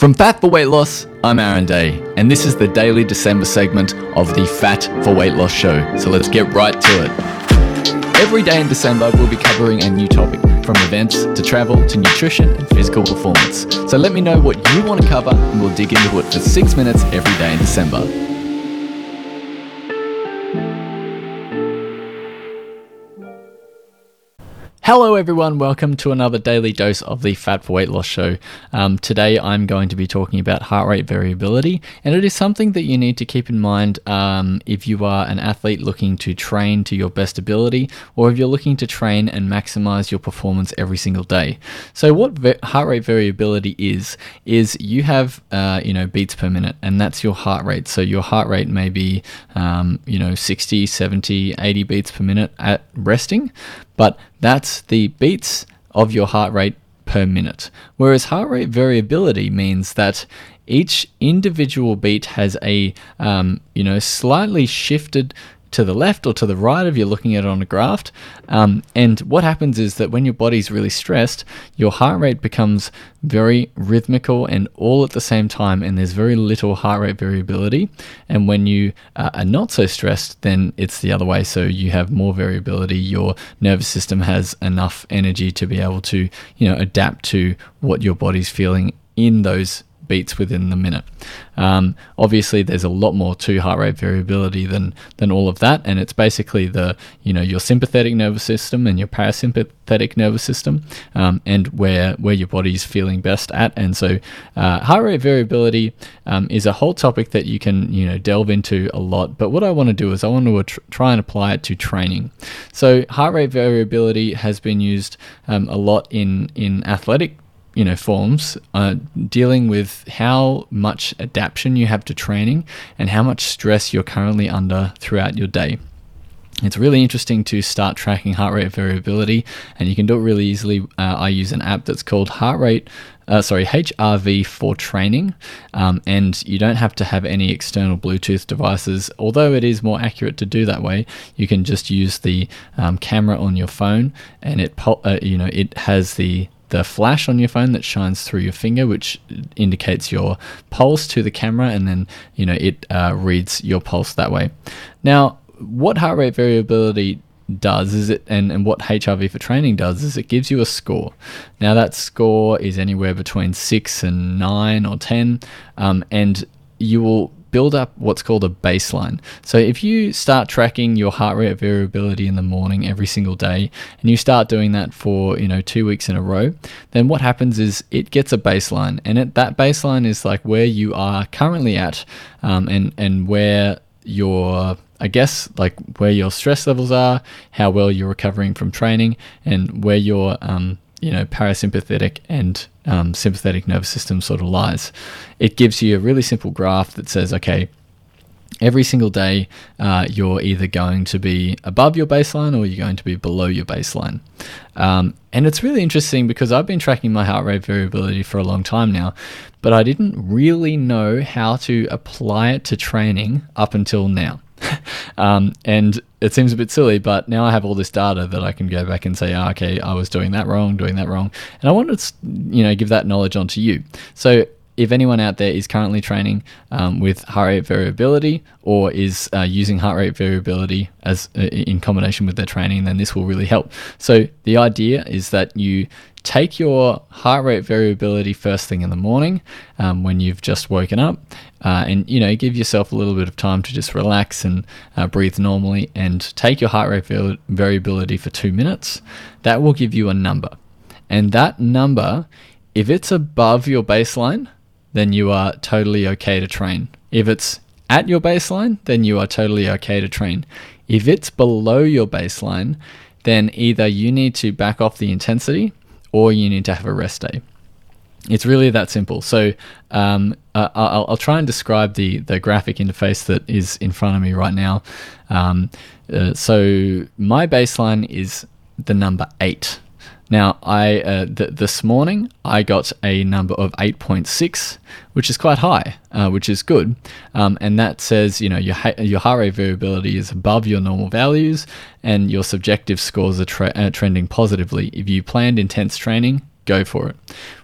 From Fat for Weight Loss, I'm Aaron Day, and this is the daily December segment of the Fat for Weight Loss show. So let's get right to it. Every day in December, we'll be covering a new topic, from events to travel to nutrition and physical performance. So let me know what you want to cover, and we'll dig into it for six minutes every day in December. Hello, everyone. Welcome to another daily dose of the Fat for Weight Loss show. Um, today, I'm going to be talking about heart rate variability, and it is something that you need to keep in mind um, if you are an athlete looking to train to your best ability, or if you're looking to train and maximize your performance every single day. So, what heart rate variability is is you have uh, you know beats per minute, and that's your heart rate. So, your heart rate may be um, you know 60, 70, 80 beats per minute at resting but that's the beats of your heart rate per minute. Whereas heart rate variability means that each individual beat has a um, you know slightly shifted to the left or to the right if you're looking at it on a graph. Um, and what happens is that when your body's really stressed, your heart rate becomes very rhythmical and all at the same time, and there's very little heart rate variability. And when you uh, are not so stressed, then it's the other way. So you have more variability. Your nervous system has enough energy to be able to, you know, adapt to what your body's feeling in those beats within the minute. Um, obviously, there's a lot more to heart rate variability than than all of that, and it's basically the you know your sympathetic nervous system and your parasympathetic nervous system, um, and where where your body's feeling best at. And so, uh, heart rate variability um, is a whole topic that you can you know delve into a lot. But what I want to do is I want to tr- try and apply it to training. So, heart rate variability has been used um, a lot in in athletic you know forms uh, dealing with how much adaptation you have to training and how much stress you're currently under throughout your day. It's really interesting to start tracking heart rate variability and you can do it really easily. Uh, i use an app that's called heart rate uh, sorry hrv for training um, and you don't have to have any external bluetooth devices. Although it is more accurate to do that way you can just use the um, camera on your phone and it uh, you know it has the the flash on your phone that shines through your finger, which indicates your pulse to the camera, and then you know it uh, reads your pulse that way. Now, what heart rate variability does is it and, and what HRV for training does is it gives you a score. Now that score is anywhere between six and nine or ten, um, and you will build up what's called a baseline. So if you start tracking your heart rate variability in the morning every single day and you start doing that for, you know, 2 weeks in a row, then what happens is it gets a baseline and that baseline is like where you are currently at um, and and where your I guess like where your stress levels are, how well you're recovering from training, and where your um, you know parasympathetic and um, sympathetic nervous system sort of lies. It gives you a really simple graph that says, okay, every single day uh, you're either going to be above your baseline or you're going to be below your baseline. Um, and it's really interesting because I've been tracking my heart rate variability for a long time now, but I didn't really know how to apply it to training up until now. um, and it seems a bit silly, but now I have all this data that I can go back and say, oh, okay, I was doing that wrong, doing that wrong, and I want to, you know, give that knowledge onto you. So if anyone out there is currently training um, with heart rate variability or is uh, using heart rate variability as uh, in combination with their training, then this will really help. So the idea is that you take your heart rate variability first thing in the morning um, when you've just woken up uh, and you know give yourself a little bit of time to just relax and uh, breathe normally and take your heart rate variability for two minutes that will give you a number and that number if it's above your baseline then you are totally okay to train if it's at your baseline then you are totally okay to train if it's below your baseline then either you need to back off the intensity or you need to have a rest day. It's really that simple. So um, I'll, I'll, try and describe the, the graphic interface that is in front of me right now. Um, uh, so my baseline is the number eight. Now, I uh, th- this morning I got a number of 8.6, which is quite high, uh, which is good, um, and that says you know your ha- your heart rate variability is above your normal values, and your subjective scores are tra- uh, trending positively. If you planned intense training, go for it,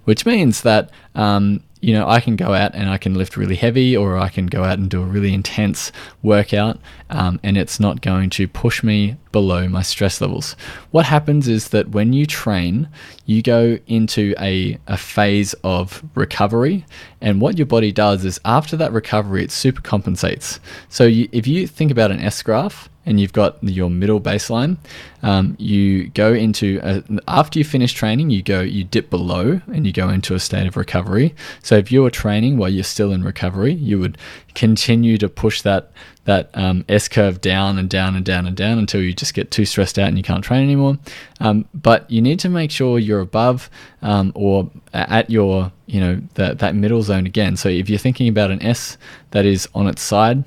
which means that um, you know, I can go out and I can lift really heavy, or I can go out and do a really intense workout, um, and it's not going to push me below my stress levels. What happens is that when you train, you go into a, a phase of recovery, and what your body does is after that recovery, it super compensates. So you, if you think about an S graph, and you've got your middle baseline, um, you go into a, after you finish training, you go you dip below and you go into a state of recovery. So if you were training while you're still in recovery, you would continue to push that that um, S curve down and down and down and down until you just get too stressed out and you can't train anymore. Um, but you need to make sure you're above um, or at your you know that that middle zone again. So if you're thinking about an S that is on its side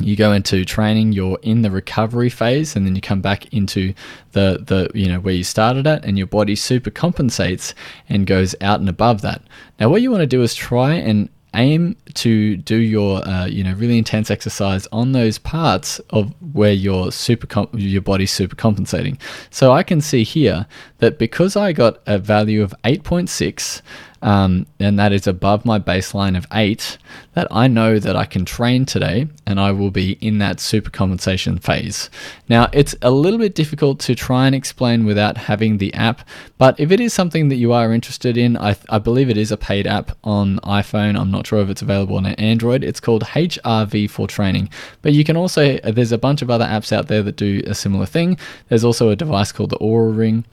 you go into training you're in the recovery phase and then you come back into the the you know where you started at and your body super compensates and goes out and above that. Now what you want to do is try and aim to do your uh, you know really intense exercise on those parts of where your super com- your body's super compensating so i can see here that because i got a value of 8.6 um, and that is above my baseline of eight, that I know that I can train today and I will be in that super compensation phase. Now, it's a little bit difficult to try and explain without having the app, but if it is something that you are interested in, I, I believe it is a paid app on iPhone. I'm not sure if it's available on Android. It's called HRV for Training, but you can also, there's a bunch of other apps out there that do a similar thing. There's also a device called the Oura Ring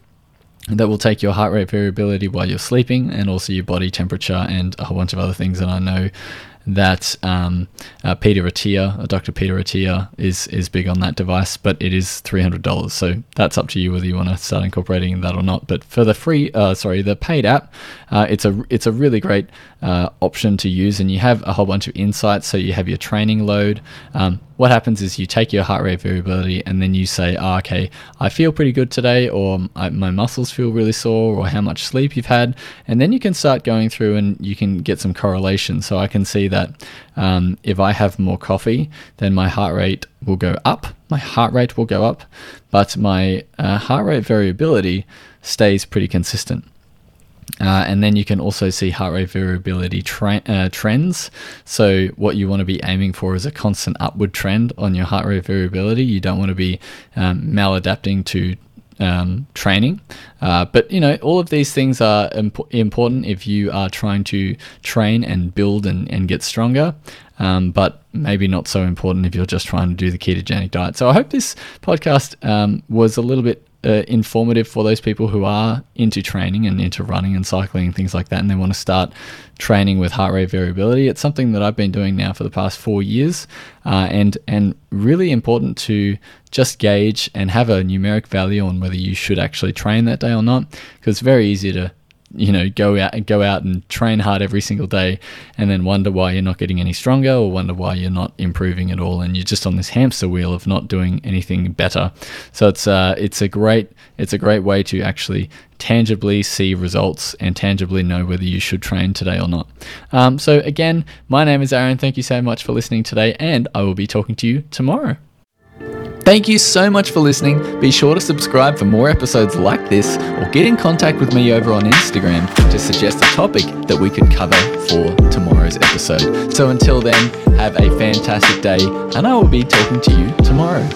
that will take your heart rate variability while you're sleeping and also your body temperature and a whole bunch of other things that I know that um, uh, Peter Attia, uh, Dr. Peter Attia, is is big on that device, but it is three hundred dollars. So that's up to you whether you want to start incorporating that or not. But for the free, uh, sorry, the paid app, uh, it's a it's a really great uh, option to use, and you have a whole bunch of insights. So you have your training load. Um, what happens is you take your heart rate variability and then you say, oh, okay, I feel pretty good today, or my muscles feel really sore, or how much sleep you've had. And then you can start going through and you can get some correlation. So I can see that um, if I have more coffee, then my heart rate will go up. My heart rate will go up, but my uh, heart rate variability stays pretty consistent. Uh, and then you can also see heart rate variability tra- uh, trends. So, what you want to be aiming for is a constant upward trend on your heart rate variability. You don't want to be um, maladapting to um, training. Uh, but you know, all of these things are imp- important if you are trying to train and build and, and get stronger. Um, but maybe not so important if you're just trying to do the ketogenic diet. So I hope this podcast um, was a little bit uh, informative for those people who are into training and into running and cycling and things like that, and they want to start training with heart rate variability. It's something that I've been doing now for the past four years, uh, and and really important to just gauge and have a numeric value on whether you should actually train that day or not, because it's very easy to you know go out and go out and train hard every single day and then wonder why you're not getting any stronger or wonder why you're not improving at all and you're just on this hamster wheel of not doing anything better. So it's uh, it's a great it's a great way to actually tangibly see results and tangibly know whether you should train today or not. Um, so again my name is aaron. Thank you so much for listening today and i will be talking to you tomorrow Thank you so much for listening. Be sure to subscribe for more episodes like this or get in contact with me over on Instagram to suggest a topic that we could cover for tomorrow's episode. So until then, have a fantastic day and I will be talking to you tomorrow.